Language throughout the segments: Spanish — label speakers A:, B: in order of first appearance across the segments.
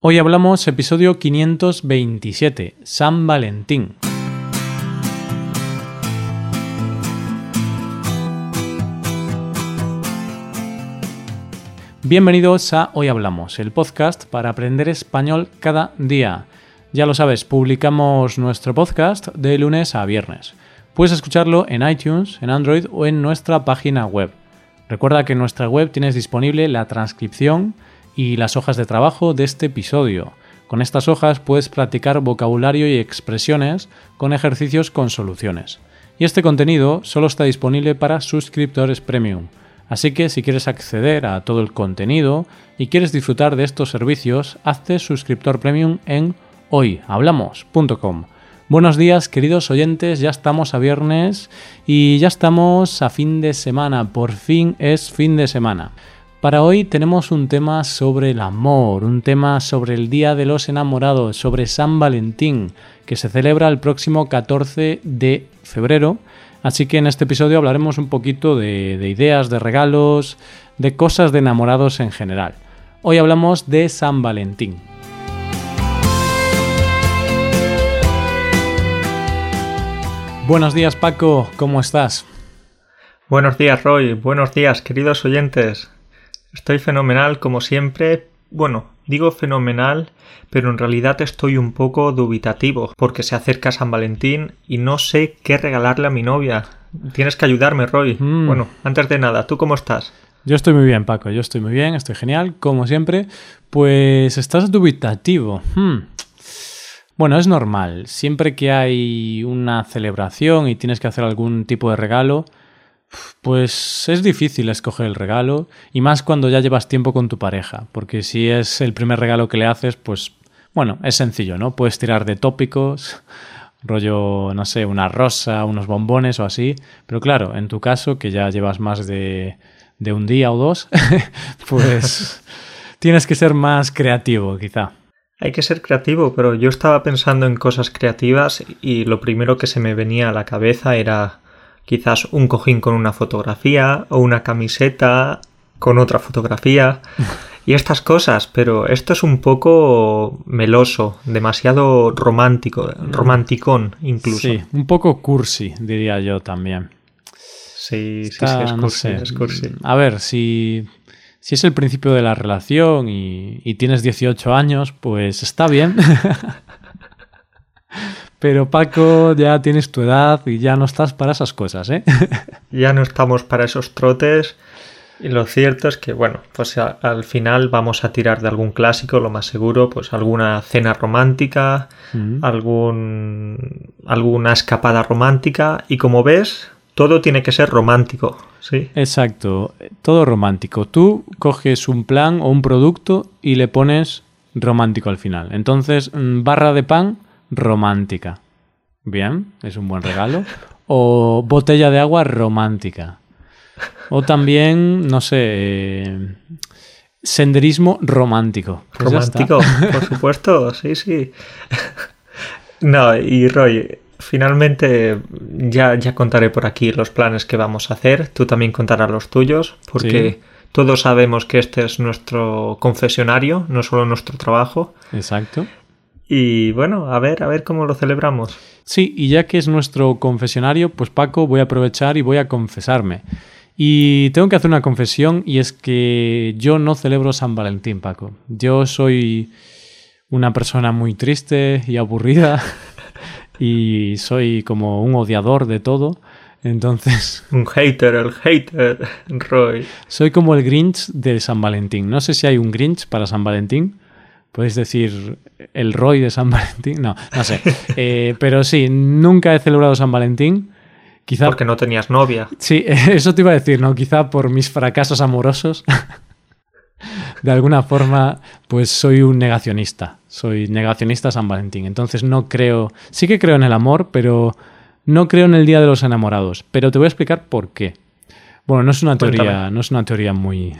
A: Hoy hablamos episodio 527, San Valentín. Bienvenidos a Hoy Hablamos, el podcast para aprender español cada día. Ya lo sabes, publicamos nuestro podcast de lunes a viernes. Puedes escucharlo en iTunes, en Android o en nuestra página web. Recuerda que en nuestra web tienes disponible la transcripción y las hojas de trabajo de este episodio. Con estas hojas puedes practicar vocabulario y expresiones con ejercicios con soluciones. Y este contenido solo está disponible para suscriptores premium. Así que si quieres acceder a todo el contenido y quieres disfrutar de estos servicios, hazte suscriptor premium en hoyhablamos.com. Buenos días queridos oyentes, ya estamos a viernes y ya estamos a fin de semana, por fin es fin de semana. Para hoy tenemos un tema sobre el amor, un tema sobre el Día de los Enamorados, sobre San Valentín, que se celebra el próximo 14 de febrero. Así que en este episodio hablaremos un poquito de, de ideas, de regalos, de cosas de enamorados en general. Hoy hablamos de San Valentín. Buenos días Paco, ¿cómo estás?
B: Buenos días Roy, buenos días queridos oyentes. Estoy fenomenal como siempre. Bueno, digo fenomenal, pero en realidad estoy un poco dubitativo porque se acerca San Valentín y no sé qué regalarle a mi novia. Tienes que ayudarme, Roy.
A: Mm.
B: Bueno, antes de nada, ¿tú cómo estás?
A: Yo estoy muy bien, Paco, yo estoy muy bien, estoy genial, como siempre. Pues estás dubitativo. Hmm. Bueno, es normal. Siempre que hay una celebración y tienes que hacer algún tipo de regalo, pues es difícil escoger el regalo y más cuando ya llevas tiempo con tu pareja, porque si es el primer regalo que le haces, pues bueno, es sencillo, ¿no? Puedes tirar de tópicos, rollo, no sé, una rosa, unos bombones o así, pero claro, en tu caso, que ya llevas más de, de un día o dos, pues tienes que ser más creativo, quizá.
B: Hay que ser creativo, pero yo estaba pensando en cosas creativas y lo primero que se me venía a la cabeza era quizás un cojín con una fotografía o una camiseta con otra fotografía y estas cosas, pero esto es un poco meloso, demasiado romántico, romanticón incluso.
A: Sí, un poco cursi, diría yo también.
B: Sí, sí,
A: Está,
B: sí, es
A: no
B: cursi,
A: sé.
B: es cursi.
A: A ver, si, si es el principio de la relación y, y tienes 18 años, pues está bien. Pero Paco, ya tienes tu edad y ya no estás para esas cosas, ¿eh?
B: Ya no estamos para esos trotes y lo cierto es que, bueno, pues a- al final vamos a tirar de algún clásico, lo más seguro, pues alguna cena romántica,
A: Mm.
B: algún alguna escapada romántica y como ves, todo tiene que ser romántico, ¿sí?
A: Exacto, todo romántico. Tú coges un plan o un producto y le pones romántico al final. Entonces, mm, barra de pan romántica. Bien, es un buen regalo. O botella de agua romántica. O también, no sé, eh, senderismo romántico. Pues.
B: Romántico, por supuesto, sí, sí. No, y Roy, finalmente ya, ya contaré por aquí los planes que vamos a hacer. Tú también contarás los tuyos, porque
A: Sí.
B: todos sabemos que este es nuestro confesionario, no solo nuestro trabajo.
A: Exacto.
B: Y bueno, a ver, a ver cómo lo celebramos.
A: Sí, y ya que es nuestro confesionario, pues Paco, voy a aprovechar y voy a confesarme. Y tengo que hacer una confesión y es que yo no celebro San Valentín, Paco. Yo soy una persona muy triste y aburrida y soy como un odiador de todo. Entonces,
B: Un hater, el hater, Roy.
A: soy como el Grinch de San Valentín. No sé si hay un Grinch para San Valentín. Podéis decir el Roy de San Valentín. No, no sé. Eh, pero sí, nunca he celebrado San Valentín. Quizá
B: Porque no tenías novia.
A: Sí, eso te iba a decir, ¿no? Quizá por mis fracasos amorosos. De alguna forma, pues soy un negacionista. Soy negacionista San Valentín. Entonces no creo. Sí que creo en el amor, pero no creo en el Día de los Enamorados. Pero te voy a explicar por qué. Bueno, no es una teoría,
B: Cuéntame.
A: no es una teoría muy,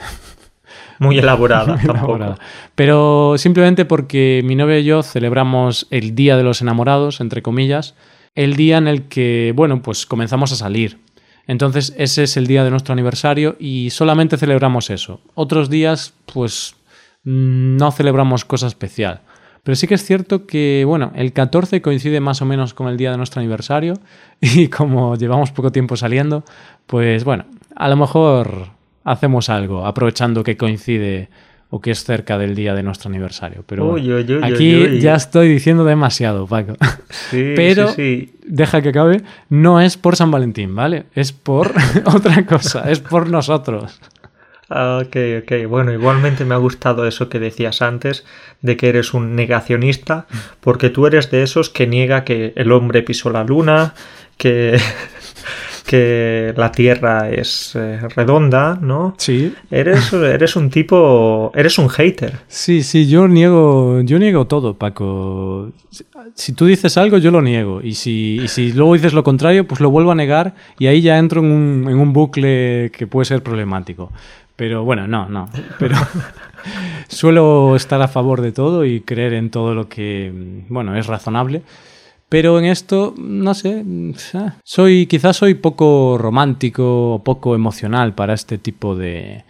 B: Muy elaborada,
A: muy
B: tampoco.
A: elaborada. Pero simplemente porque mi novia y yo celebramos el Día de los Enamorados, entre comillas, el día en el que, bueno, pues comenzamos a salir. Entonces ese es el día de nuestro aniversario y solamente celebramos eso. Otros días, pues no celebramos cosa especial. Pero sí que es cierto que, bueno, el 14 coincide más o menos con el día de nuestro aniversario y como llevamos poco tiempo saliendo, pues bueno, a lo mejor hacemos algo aprovechando que coincide o que es cerca del día de nuestro aniversario. Pero aquí ya estoy diciendo demasiado, Paco.
B: Sí,
A: Pero
B: sí,
A: deja que acabe, no es por San Valentín, ¿vale? Es por otra cosa, es por nosotros.
B: Ah, ok, ok. Bueno, igualmente me ha gustado eso que decías antes, de que eres un negacionista, porque tú eres de esos que niega que el hombre pisó la luna, que, que la Tierra es eh, redonda, ¿no?
A: Sí.
B: Eres, eres un tipo, eres un hater.
A: Sí, sí, yo niego, yo niego todo, Paco. Si tú dices algo, yo lo niego. Y si, y si luego dices lo contrario, pues lo vuelvo a negar y ahí ya entro en un, en un bucle que puede ser problemático. Pero bueno, no, no. Pero suelo estar a favor de todo y creer en todo lo que, bueno, es razonable. Pero en esto, no sé, soy, quizás soy poco romántico poco emocional para este tipo de,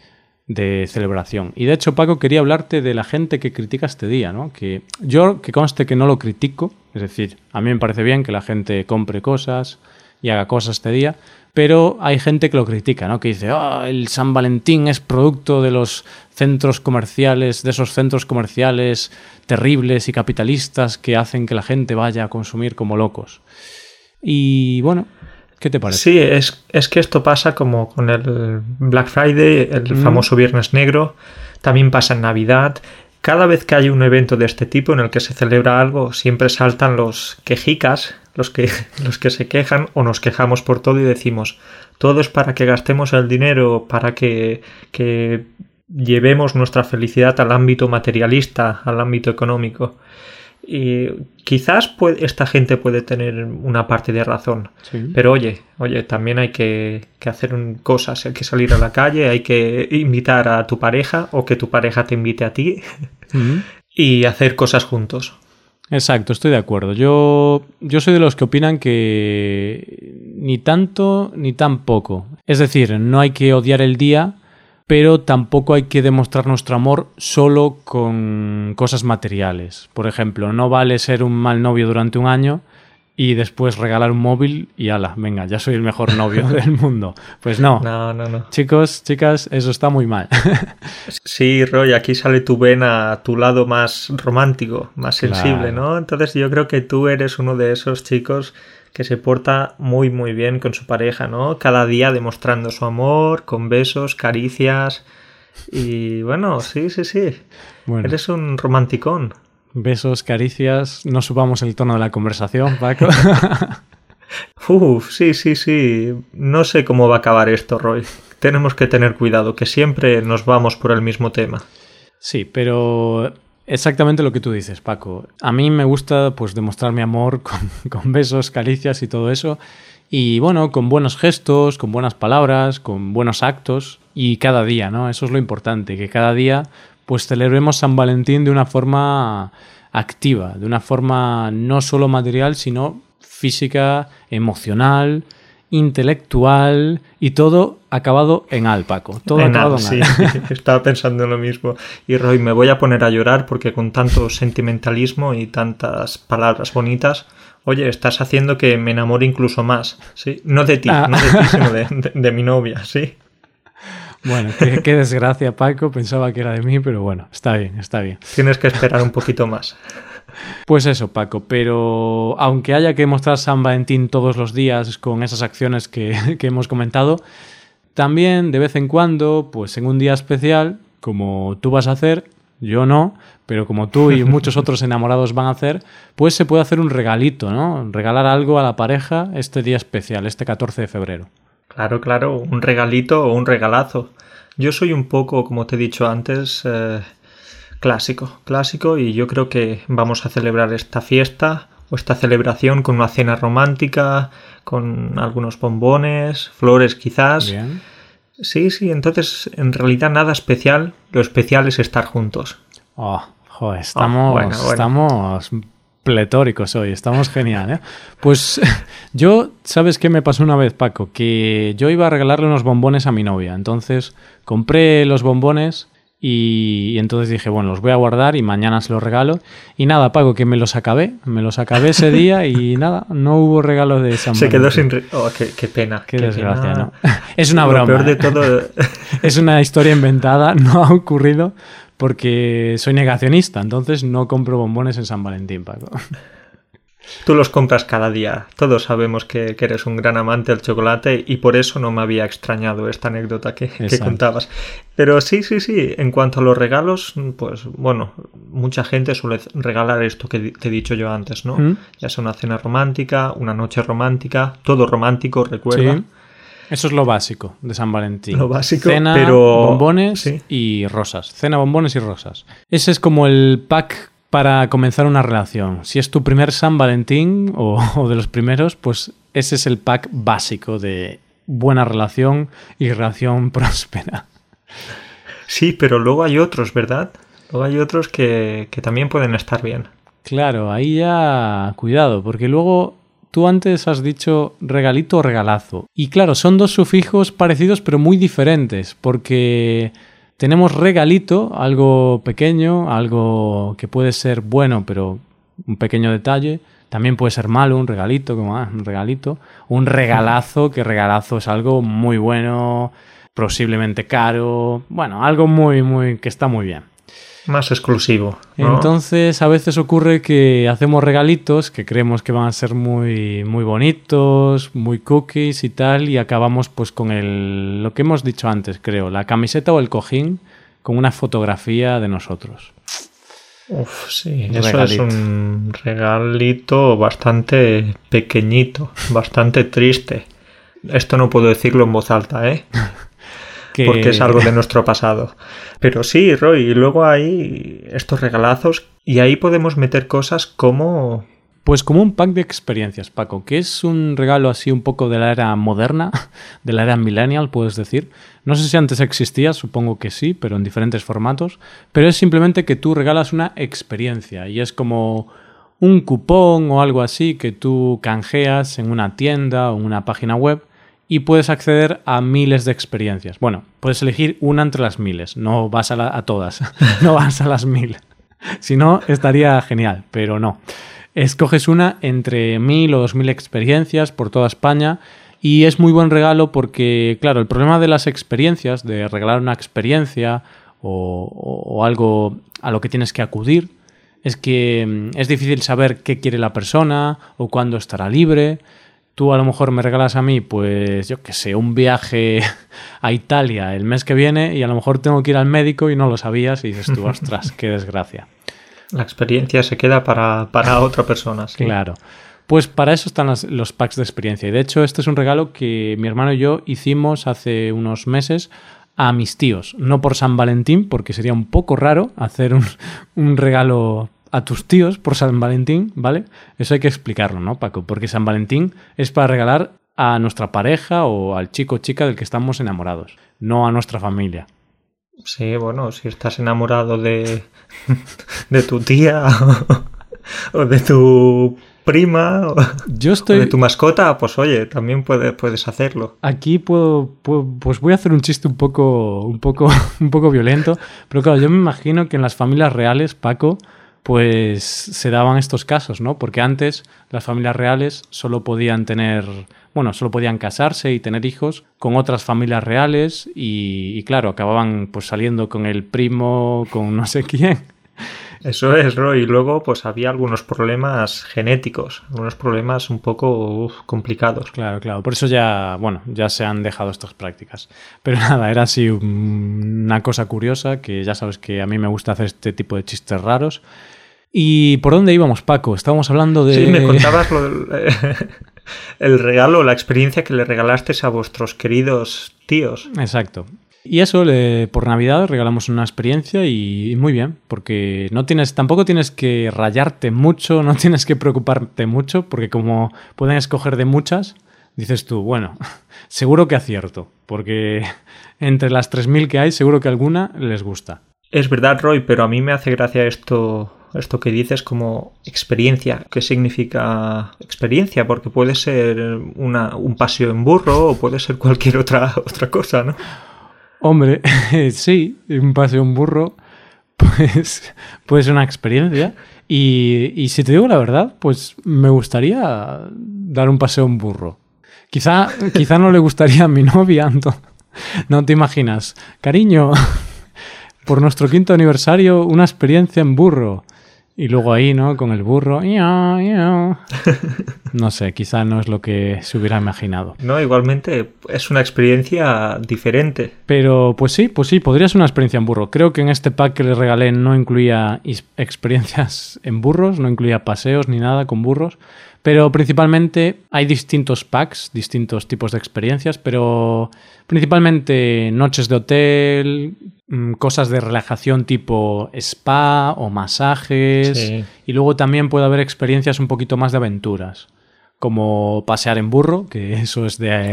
A: de celebración. Y de hecho, Paco, quería hablarte de la gente que critica este día, ¿no? Que yo, que conste que no lo critico, es decir, a mí me parece bien que la gente compre cosas y haga cosas este día, pero hay gente que lo critica, ¿no? Que dice, oh, el San Valentín es producto de los centros comerciales, de esos centros comerciales terribles y capitalistas que hacen que la gente vaya a consumir como locos. Y bueno, ¿qué te parece?
B: Sí, es, es que esto pasa como con el Black Friday, el
A: Mm.
B: famoso Viernes Negro, también pasa en Navidad. Cada vez que hay un evento de este tipo en el que se celebra algo, siempre saltan los quejicas, los que, los que se quejan o nos quejamos por todo y decimos, todo es para que gastemos el dinero, para que, que llevemos nuestra felicidad al ámbito materialista, al ámbito económico. Y quizás puede- esta gente puede tener una parte de razón,
A: Sí.
B: pero oye, oye, también hay que, que hacer cosas, hay que salir a la calle, hay que invitar a tu pareja o que tu pareja te invite a ti y hacer cosas juntos.
A: Exacto, estoy de acuerdo. Yo, yo soy de los que opinan que ni tanto ni tan poco. Es decir, no hay que odiar el día, pero tampoco hay que demostrar nuestro amor solo con cosas materiales. Por ejemplo, no vale ser un mal novio durante un año y después regalar un móvil y ala, venga, ya soy el mejor novio del mundo. Pues no.
B: No, no, no.
A: Chicos, chicas, eso está muy mal.
B: Sí, Roy, aquí sale tu vena, tu lado más romántico, más sensible. ¿no? Entonces yo creo que tú eres uno de esos chicos que se porta muy, muy bien con su pareja, ¿no? Cada día demostrando su amor, con besos, caricias. Y bueno, sí, sí, sí.
A: Bueno.
B: Eres un romanticón.
A: Besos, caricias, no subamos el tono de la conversación, Paco.
B: Uf, sí, sí, sí. No sé cómo va a acabar esto, Roy. Tenemos que tener cuidado, que siempre nos vamos por el mismo tema.
A: Sí, pero exactamente lo que tú dices, Paco. A mí me gusta pues demostrar mi amor con, con besos, caricias y todo eso. Y bueno, con buenos gestos, con buenas palabras, con buenos actos y cada día, ¿no? Eso es lo importante, que cada día pues celebremos San Valentín de una forma activa, de una forma no solo material, sino física, emocional, intelectual y todo acabado en al, Paco. Todo
B: En
A: acabado
B: al,
A: en
B: sí, estaba pensando en lo mismo. Y Roy, me voy a poner a llorar porque con tanto sentimentalismo y tantas palabras bonitas, oye, estás haciendo que me enamore incluso más, ¿sí? No de ti,
A: Ah.
B: no de ti, sino de, de- de mi novia, ¿sí?
A: Bueno, qué, qué desgracia, Paco. Pensaba que era de mí, pero bueno, está bien, está bien.
B: Tienes que esperar un poquito más.
A: Pues eso, Paco, pero aunque haya que mostrar San Valentín todos los días con esas acciones que, que hemos comentado, también de vez en cuando, pues en un día especial, como tú vas a hacer, yo no, pero como tú y muchos otros enamorados van a hacer, pues se puede hacer un regalito, ¿no? Regalar algo a la pareja este día especial, este 14 de febrero.
B: Claro, claro, un regalito o un regalazo. Yo soy un poco, como te he dicho antes, eh, clásico, clásico y yo creo que vamos a celebrar esta fiesta o esta celebración con una cena romántica, con algunos bombones, flores quizás.
A: Bien.
B: Sí, sí, entonces en realidad nada especial, lo especial es estar juntos.
A: Oh, joder, estamos,
B: bueno, bueno.
A: estamos pletóricos hoy, estamos genial, ¿eh? Pues yo, ¿sabes qué me pasó una vez, Paco? Que yo iba a regalarle unos bombones a mi novia, entonces compré los bombones Y, y entonces dije, bueno, los voy a guardar y mañana se los regalo. Y nada, Paco, que me los acabé. Me los acabé ese día y nada, no hubo regalo de San
B: Se quedó sin... re- Oh, qué, qué pena.
A: Qué
B: qué
A: desgracia,
B: pena.
A: ¿no? Es una
B: Lo
A: broma.
B: peor de
A: ¿eh?
B: todo...
A: Es una historia inventada, no ha ocurrido porque soy negacionista, entonces no compro bombones en San Valentín, Paco.
B: Tú los compras cada día. Todos sabemos que, que eres un gran amante del chocolate y por eso no me había extrañado esta anécdota que, que contabas. Pero sí, sí, sí. En cuanto a los regalos, pues bueno, mucha gente suele regalar esto que te he dicho yo antes, ¿no?
A: ¿Mm?
B: Ya sea una cena romántica, una noche romántica, todo romántico, recuerda.
A: Sí. Eso es lo básico de San Valentín.
B: Lo básico,
A: Cena,
B: pero-
A: bombones
B: sí.
A: y rosas. Cena, bombones y rosas. Ese es como el pack para comenzar una relación. Si es tu primer San Valentín o, o de los primeros, pues ese es el pack básico de buena relación y relación próspera.
B: Sí, pero luego hay otros, ¿verdad? Luego hay otros que, que también pueden estar bien.
A: Claro, ahí ya cuidado, porque luego tú antes has dicho regalito o regalazo. Y claro, son dos sufijos parecidos pero muy diferentes, porque tenemos regalito, algo pequeño, algo que puede ser bueno, pero un pequeño detalle. También puede ser malo, un regalito, como ah, un regalito. Un regalazo, que regalazo es algo muy bueno, posiblemente caro. Bueno, algo muy, muy, que está muy bien.
B: Más exclusivo. ¿no?
A: Entonces, a veces ocurre que hacemos regalitos que creemos que van a ser muy, muy bonitos, muy cookies y tal, y acabamos pues con el, lo que hemos dicho antes, creo, la camiseta o el cojín con una fotografía de nosotros.
B: Uf, sí,
A: Un
B: eso
A: regalito.
B: es un regalito bastante pequeñito, bastante triste. Esto no puedo decirlo en voz alta, ¿eh?
A: Que-
B: Porque es algo de nuestro pasado. Pero sí, Roy, y luego hay estos regalazos y ahí podemos meter cosas como...
A: Pues como un pack de experiencias, Paco, que es un regalo así un poco de la era moderna, de la era millennial, puedes decir. No sé si antes existía, supongo que sí, pero en diferentes formatos. Pero es simplemente que tú regalas una experiencia y es como un cupón o algo así que tú canjeas en una tienda o en una página web y puedes acceder a miles de experiencias. Bueno, puedes elegir una entre las miles, no vas a, la- a todas, no vas a las mil. Si no, estaría genial, pero no. Escoges una entre mil o dos mil experiencias por toda España y es muy buen regalo porque, claro, el problema de las experiencias, de regalar una experiencia o, o- algo a lo que tienes que acudir, es que mm, es difícil saber qué quiere la persona o cuándo estará libre. Tú a lo mejor me regalas a mí, pues yo qué sé, un viaje a Italia el mes que viene y a lo mejor tengo que ir al médico y no lo sabías y dices tú, ostras, qué desgracia.
B: La experiencia se queda para, para otra persona. sí.
A: Claro. Pues para eso están las- los packs de experiencia. Y de hecho, este es un regalo que mi hermano y yo hicimos hace unos meses a mis tíos. No por San Valentín, porque sería un poco raro hacer un, un regalo a tus tíos por San Valentín, ¿vale? Eso hay que explicarlo, ¿no, Paco? Porque San Valentín es para regalar a nuestra pareja o al chico o chica del que estamos enamorados, no a nuestra familia.
B: Sí, bueno, si estás enamorado de, de tu tía o, o de tu prima o,
A: Yo
B: o
A: estoy...
B: de tu mascota, pues oye, también puede- puedes hacerlo.
A: Aquí puedo, puedo- pues voy a hacer un chiste un poco, un poco, un poco violento, pero claro, yo me imagino que en las familias reales, Paco, pues se daban estos casos, ¿no? Porque antes las familias reales solo podían tener, bueno, solo podían casarse y tener hijos con otras familias reales y, y claro, acababan pues saliendo con el primo, con no sé quién.
B: Eso es, Roy. Y luego, pues había algunos problemas genéticos, algunos problemas un poco uf, complicados.
A: Claro, claro. Por eso ya, bueno, ya se han dejado estas prácticas. Pero nada, era así un- una cosa curiosa que ya sabes que a mí me gusta hacer este tipo de chistes raros. ¿Y por dónde íbamos, Paco? Estábamos hablando de...
B: Sí, me contabas lo del- el regalo, la experiencia que le regalaste a vuestros queridos tíos.
A: Exacto. Y eso, le- por Navidad regalamos una experiencia y, y muy bien, porque no tienes, tampoco tienes que rayarte mucho, no tienes que preocuparte mucho, porque como pueden escoger de muchas, dices tú, bueno, seguro que acierto, porque entre las 3.000 que hay, seguro que alguna les gusta.
B: Es verdad, Roy, pero a mí me hace gracia esto, esto que dices como experiencia. ¿Qué significa experiencia? Porque puede ser una, un paseo en burro o puede ser cualquier otra, otra cosa, ¿no?
A: Hombre, sí, un paseo en burro, pues puede ser una experiencia. Y, y, si te digo la verdad, pues me gustaría dar un paseo en burro. Quizá, quizá no le gustaría a mi novia, no te imaginas. Cariño, por nuestro quinto aniversario, una experiencia en burro. Y luego ahí, ¿no? Con el burro. No sé, quizá no es lo que se hubiera imaginado.
B: No, igualmente es una experiencia diferente.
A: Pero pues sí, pues sí, podría ser una experiencia en burro. Creo que en este pack que les regalé no incluía experiencias en burros, no incluía paseos ni nada con burros. Pero principalmente hay distintos packs, distintos tipos de experiencias, pero principalmente noches de hotel, mm, cosas de relajación tipo spa o masajes. Y luego también puede haber experiencias un poquito más de aventuras. Como pasear en burro, que eso es de,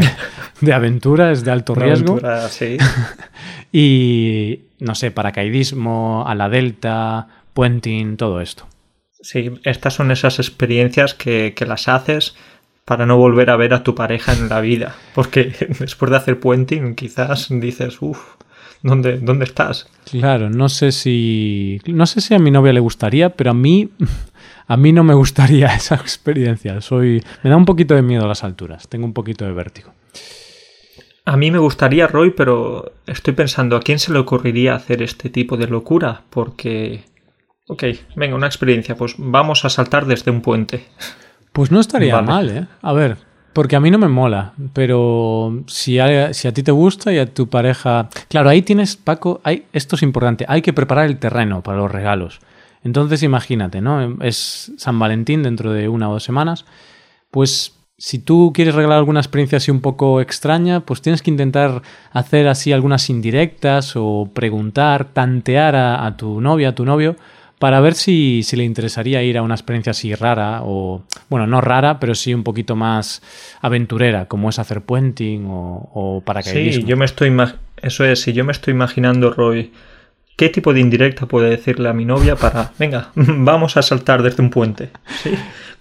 A: de aventura, es de alto riesgo.
B: Aventura, sí.
A: y, no sé, paracaidismo, a la delta, puenting, todo esto.
B: Sí, estas son esas experiencias que, las haces para no volver a ver a tu pareja en la vida. Porque después de hacer puenting, quizás dices, uff, ¿dónde, ¿dónde estás?
A: Claro, no sé si. No sé si a mi novia le gustaría, pero a mí. A mí no me gustaría esa experiencia. Soy. Me da un poquito de miedo a las alturas. Tengo un poquito de vértigo.
B: A mí me gustaría, Roy, pero estoy pensando, ¿a quién se le ocurriría hacer este tipo de locura? Porque Ok, venga, una experiencia. Pues vamos a saltar desde un puente.
A: Pues no estaría mal, ¿eh? A ver, porque a mí no me mola, pero si a, si a ti te gusta y a tu pareja... Claro, ahí tienes, Paco, hay, esto es importante, hay que preparar el terreno para los regalos. Entonces imagínate, ¿no? Es San Valentín dentro de una o dos semanas. Pues si tú quieres regalar alguna experiencia así un poco extraña, pues tienes que intentar hacer así algunas indirectas o preguntar, tantear a, a tu novia, a tu novio, para ver si, si, le interesaría ir a una experiencia así rara o, bueno, no rara, pero sí un poquito más aventurera, como es hacer puenting o, o paracaidismo.
B: Sí, yo me estoy, eso es, si yo me estoy imaginando, Roy, ¿qué tipo de indirecta puede decirle a mi novia para, venga, vamos a saltar desde un puente? ¿Sí?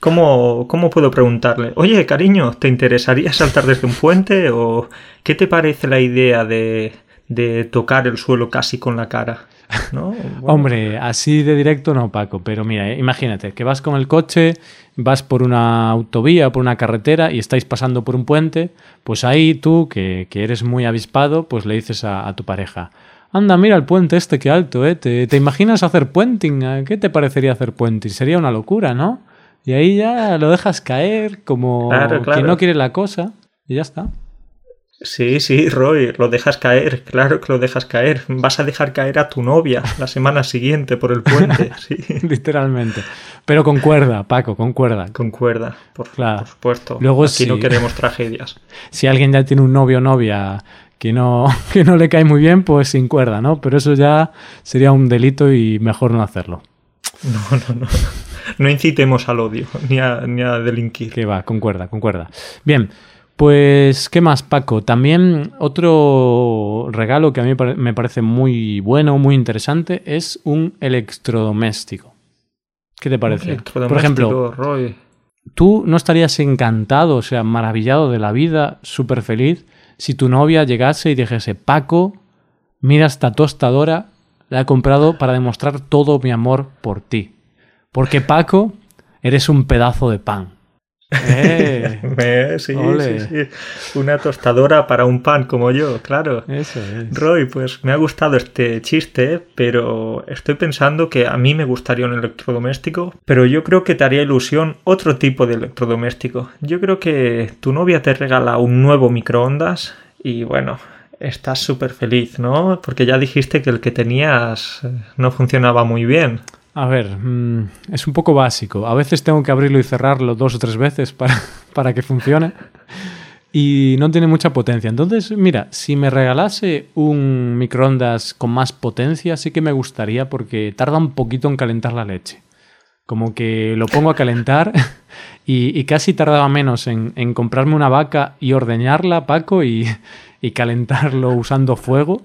B: ¿Cómo, ¿Cómo puedo preguntarle, oye, cariño, ¿te interesaría saltar desde un puente? ¿O qué te parece la idea de, de tocar el suelo casi con la cara?
A: Hombre, así de directo no, Paco, pero mira, eh, imagínate que vas con el coche, vas por una autovía, por una carretera y estáis pasando por un puente, pues ahí tú, que, eres muy avispado, pues le dices a, tu pareja, anda, mira el puente este, qué alto, ¿eh? ¿Te, imaginas hacer puenting? ¿Qué te parecería hacer puenting? Sería una locura, ¿no? Y ahí ya lo dejas caer como que no quiere la cosa y ya está.
B: Sí, sí, Roy, lo dejas caer, claro que lo dejas caer. Vas a dejar caer a tu novia la semana siguiente por el puente, sí.
A: Literalmente. Pero con cuerda, Paco, con cuerda.
B: Con cuerda, por, supuesto. Luego, Aquí no queremos tragedias.
A: Si alguien ya tiene un novio o novia que no, que no le cae muy bien, pues sin cuerda, ¿no? Pero eso ya sería un delito y mejor no hacerlo.
B: No, no, no. No incitemos al odio ni a, ni a delinquir.
A: Que va, con cuerda, con cuerda. Bien. Pues, ¿qué más, Paco? También otro regalo que a mí me parece muy bueno, muy interesante, es un electrodoméstico. ¿Qué te parece?
B: Por ejemplo,
A: ¿tú no estarías encantado, o sea, maravillado de la vida, súper feliz, si tu novia llegase y dijese, Paco, mira esta tostadora, la he comprado para demostrar todo mi amor por ti? Porque Paco, eres un pedazo de pan.
B: Eh, sí, sí, sí, Una tostadora para un pan como yo, claro.
A: Eso es.
B: Roy, pues me ha gustado este chiste, pero estoy pensando que a mí me gustaría un electrodoméstico, pero yo creo que te haría ilusión otro tipo de electrodoméstico. Yo creo que tu novia te regala un nuevo microondas y bueno, estás súper feliz, ¿no? Porque ya dijiste que el que tenías eh, no funcionaba muy bien.
A: A ver, mm, es un poco básico. A veces tengo que abrirlo y cerrarlo dos o tres veces para, para que funcione. Y no tiene mucha potencia. Entonces, mira, si me regalase un microondas con más potencia, sí que me gustaría porque tarda un poquito en calentar la leche. Como que lo pongo a calentar y, casi tardaba menos en, comprarme una vaca y ordeñarla, Paco, y, y calentarlo usando fuego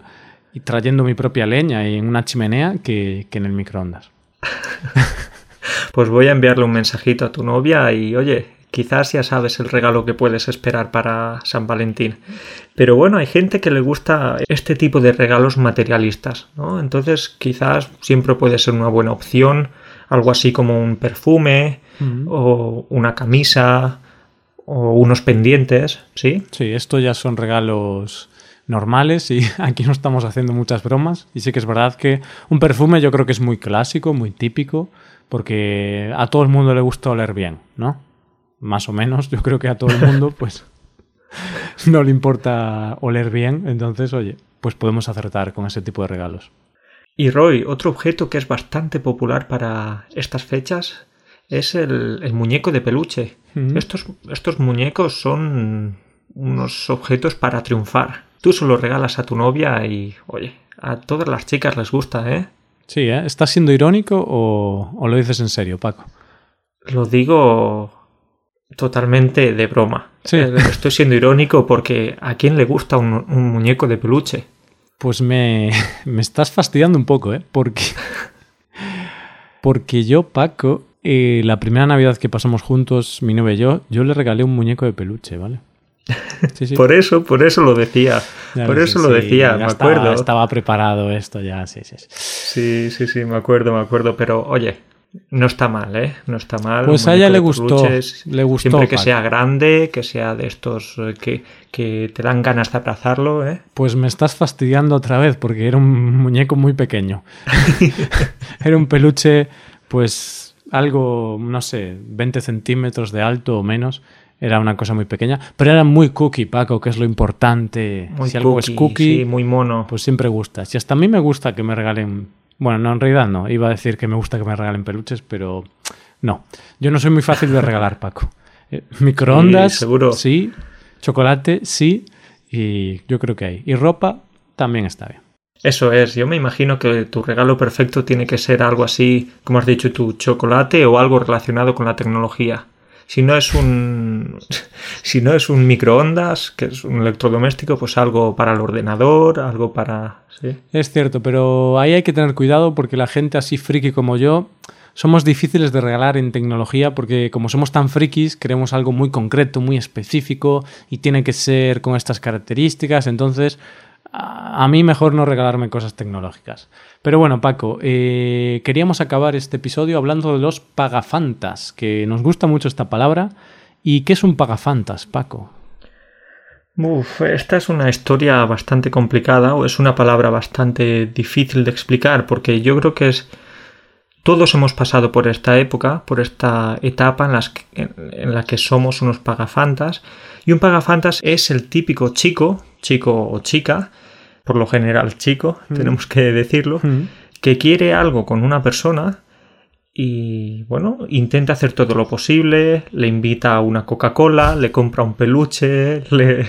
A: y trayendo mi propia leña en una chimenea que, que en el microondas.
B: pues voy a enviarle un mensajito a tu novia y oye, quizás ya sabes el regalo que puedes esperar para San Valentín. Pero bueno, hay gente que le gusta este tipo de regalos materialistas, ¿no? Entonces quizás siempre puede ser una buena opción, algo así como un perfume o una camisa o unos pendientes, ¿sí?
A: Sí, esto ya son regalos normales y aquí no estamos haciendo muchas bromas. Y sí que es verdad que un perfume yo creo que es muy clásico, muy típico, porque a todo el mundo le gusta oler bien, ¿no? Más o menos, yo creo que a todo el mundo pues no le importa oler bien, entonces oye, pues podemos acertar con ese tipo de regalos.
B: Y Roy, otro objeto que es bastante popular para estas fechas es el, muñeco de peluche. estos, estos muñecos son unos objetos para triunfar. Tú solo regalas a tu novia y, oye, a todas las chicas les gusta, ¿eh?
A: Sí, ¿eh? ¿Estás siendo irónico o, lo dices en serio, Paco?
B: Lo digo totalmente de broma. Sí. Eh, estoy siendo irónico porque ¿a quién le gusta un, muñeco de peluche?
A: Pues me, me, estás fastidiando un poco, ¿eh? Porque, porque yo, Paco, eh, la primera Navidad que pasamos juntos, mi novia y yo, yo le regalé un muñeco de peluche, ¿vale?
B: Por eso, por eso lo decía. por eso lo decía, me acuerdo.
A: Estaba preparado esto ya, sí, sí.
B: Sí, sí, sí, me acuerdo, me acuerdo. Pero oye, no está mal, ¿eh? No está mal.
A: Pues a ella le gustó, le gustó.
B: Siempre que sea grande, que sea de estos eh, que, que, te dan ganas de abrazarlo, ¿eh?
A: Pues me estás fastidiando otra vez porque era un muñeco muy pequeño. era un peluche, pues algo, no sé, 20 centímetros de alto o menos era una cosa muy pequeña, pero era muy cookie, Paco, que es lo importante.
B: Muy si algo es cookie, muy mono.
A: Pues siempre gusta. Si hasta a mí me gusta que me regalen. Bueno, no, en realidad no. Iba a decir que me gusta que me regalen peluches, pero no. Yo no soy muy fácil de regalar, Paco. Eh, microondas, seguro. sí. Chocolate, sí. Y yo creo que hay. Y ropa también está bien.
B: Eso es, yo me imagino que tu regalo perfecto tiene que ser algo así, como has dicho, tu chocolate o algo relacionado con la tecnología si no es un si no es un microondas, que es un electrodoméstico, pues algo para el ordenador, algo para
A: Es cierto, pero ahí hay que tener cuidado porque la gente así friki como yo somos difíciles de regalar en tecnología porque como somos tan frikis queremos algo muy concreto, muy específico y tiene que ser con estas características, entonces a mí mejor no regalarme cosas tecnológicas. Pero bueno, Paco, eh, queríamos acabar este episodio hablando de los pagafantas, que nos gusta mucho esta palabra. ¿Y qué es un pagafantas, Paco?
B: Uf, esta es una historia bastante complicada o es una palabra bastante difícil de explicar porque yo creo que es... Todos hemos pasado por esta época, por esta etapa en, las en la que somos unos pagafantas y un pagafantas es el típico chico, chico o chica, por lo general chico, mm. tenemos que decirlo, mm. que quiere algo con una persona y bueno, intenta hacer todo lo posible, le invita a una Coca-Cola, le compra un peluche, le,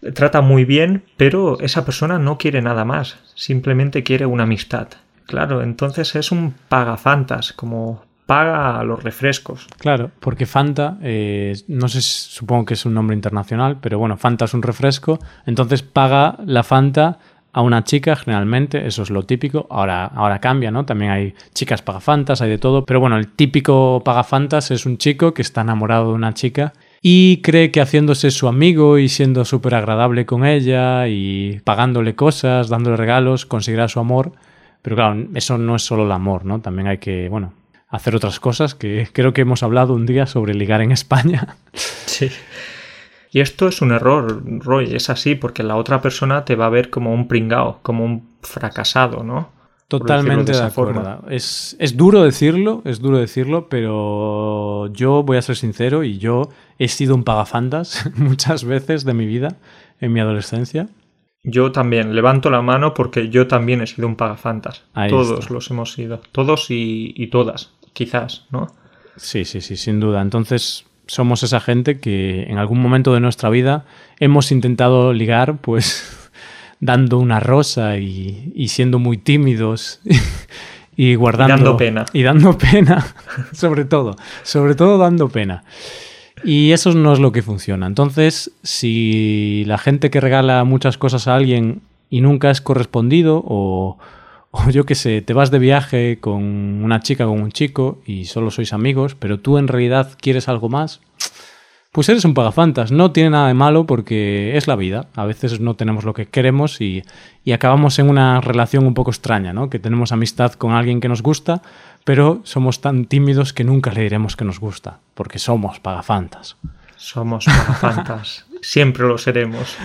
B: le, trata muy bien, pero esa persona no quiere nada más, simplemente quiere una amistad. Claro, entonces es un pagafantas, como paga los refrescos.
A: Claro, porque Fanta, eh, no sé, supongo que es un nombre internacional, pero bueno, Fanta es un refresco, entonces paga la Fanta a una chica generalmente, eso es lo típico, ahora, ahora cambia, ¿no? También hay chicas pagafantas, hay de todo, pero bueno, el típico pagafantas es un chico que está enamorado de una chica y cree que haciéndose su amigo y siendo súper agradable con ella y pagándole cosas, dándole regalos, conseguirá su amor. Pero claro, eso no es solo el amor, ¿no? También hay que, bueno, hacer otras cosas que creo que hemos hablado un día sobre ligar en España.
B: Sí. Y esto es un error, Roy, es así, porque la otra persona te va a ver como un pringao, como un fracasado, ¿no?
A: Totalmente de, acuerdo. Es, es, duro decirlo, es duro decirlo, pero yo voy a ser sincero y yo he sido un pagafantas muchas veces de mi vida en mi adolescencia.
B: Yo también, levanto la mano porque yo también he sido un pagafantas. Todos los hemos sido, todos y, y todas, quizás, ¿no?
A: Sí, sí, sí, sin duda. Entonces, somos esa gente que en algún momento de nuestra vida hemos intentado ligar, pues dando una rosa y, siendo muy tímidos y guardando.
B: Y dando pena.
A: Y dando pena, sobre todo. Sobre todo dando pena. Y eso no es lo que funciona. Entonces, si la gente que regala muchas cosas a alguien y nunca es correspondido o, o yo qué sé, te vas de viaje con una chica, con un chico y solo sois amigos, pero tú en realidad quieres algo más, pues eres un pagafantas. No tiene nada de malo porque es la vida. A veces no tenemos lo que queremos y, y acabamos en una relación un poco extraña, ¿no? Que tenemos amistad con alguien que nos gusta, pero somos tan tímidos que nunca le diremos que nos gusta, porque somos pagafantas.
B: Somos pagafantas. Siempre lo seremos.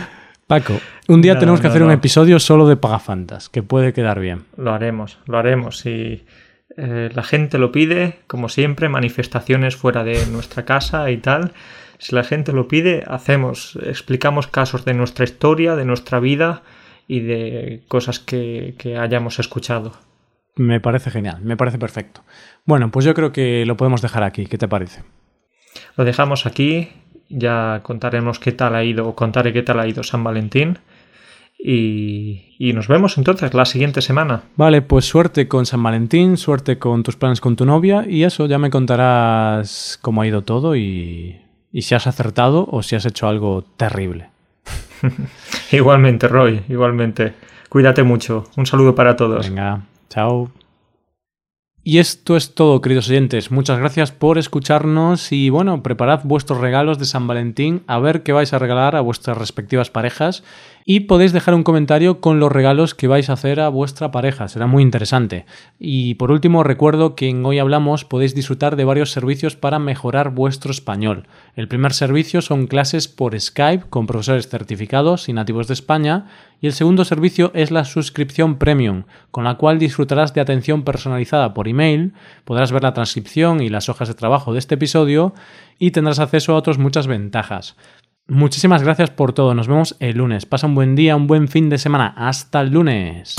A: Paco, un día tenemos que hacer un episodio solo de pagafantas, que puede quedar bien.
B: Lo haremos, lo haremos. Si eh, la gente lo pide, como siempre, manifestaciones fuera de nuestra casa y tal. Si la gente lo pide, hacemos, explicamos casos de nuestra historia, de nuestra vida y de cosas que, que hayamos escuchado.
A: Me parece genial, me parece perfecto. Bueno, pues yo creo que lo podemos dejar aquí. ¿Qué te parece?
B: Lo dejamos aquí ya contaremos qué tal ha ido, o contaré qué tal ha ido San Valentín. Y, y, nos vemos entonces la siguiente semana.
A: Vale, pues suerte con San Valentín, suerte con tus planes con tu novia y eso, ya me contarás cómo ha ido todo y, y si has acertado o si has hecho algo terrible.
B: igualmente, Roy, igualmente. Cuídate mucho. Un saludo para todos.
A: Venga, chao. Y esto es todo, queridos oyentes. Muchas gracias por escucharnos y bueno, preparad vuestros regalos de San Valentín a ver qué vais a regalar a vuestras respectivas parejas y podéis dejar un comentario con los regalos que vais a hacer a vuestra pareja, será muy interesante. Y por último, recuerdo que en Hoy Hablamos podéis disfrutar de varios servicios para mejorar vuestro español. El primer servicio son clases por Skype con profesores certificados y nativos de España y el segundo servicio es la suscripción premium, con la cual disfrutarás de atención personalizada por email, podrás ver la transcripción y las hojas de trabajo de este episodio y tendrás acceso a otras muchas ventajas. Muchísimas gracias por todo. Nos vemos el lunes. Pasa un buen día, un buen fin de semana. Hasta el lunes.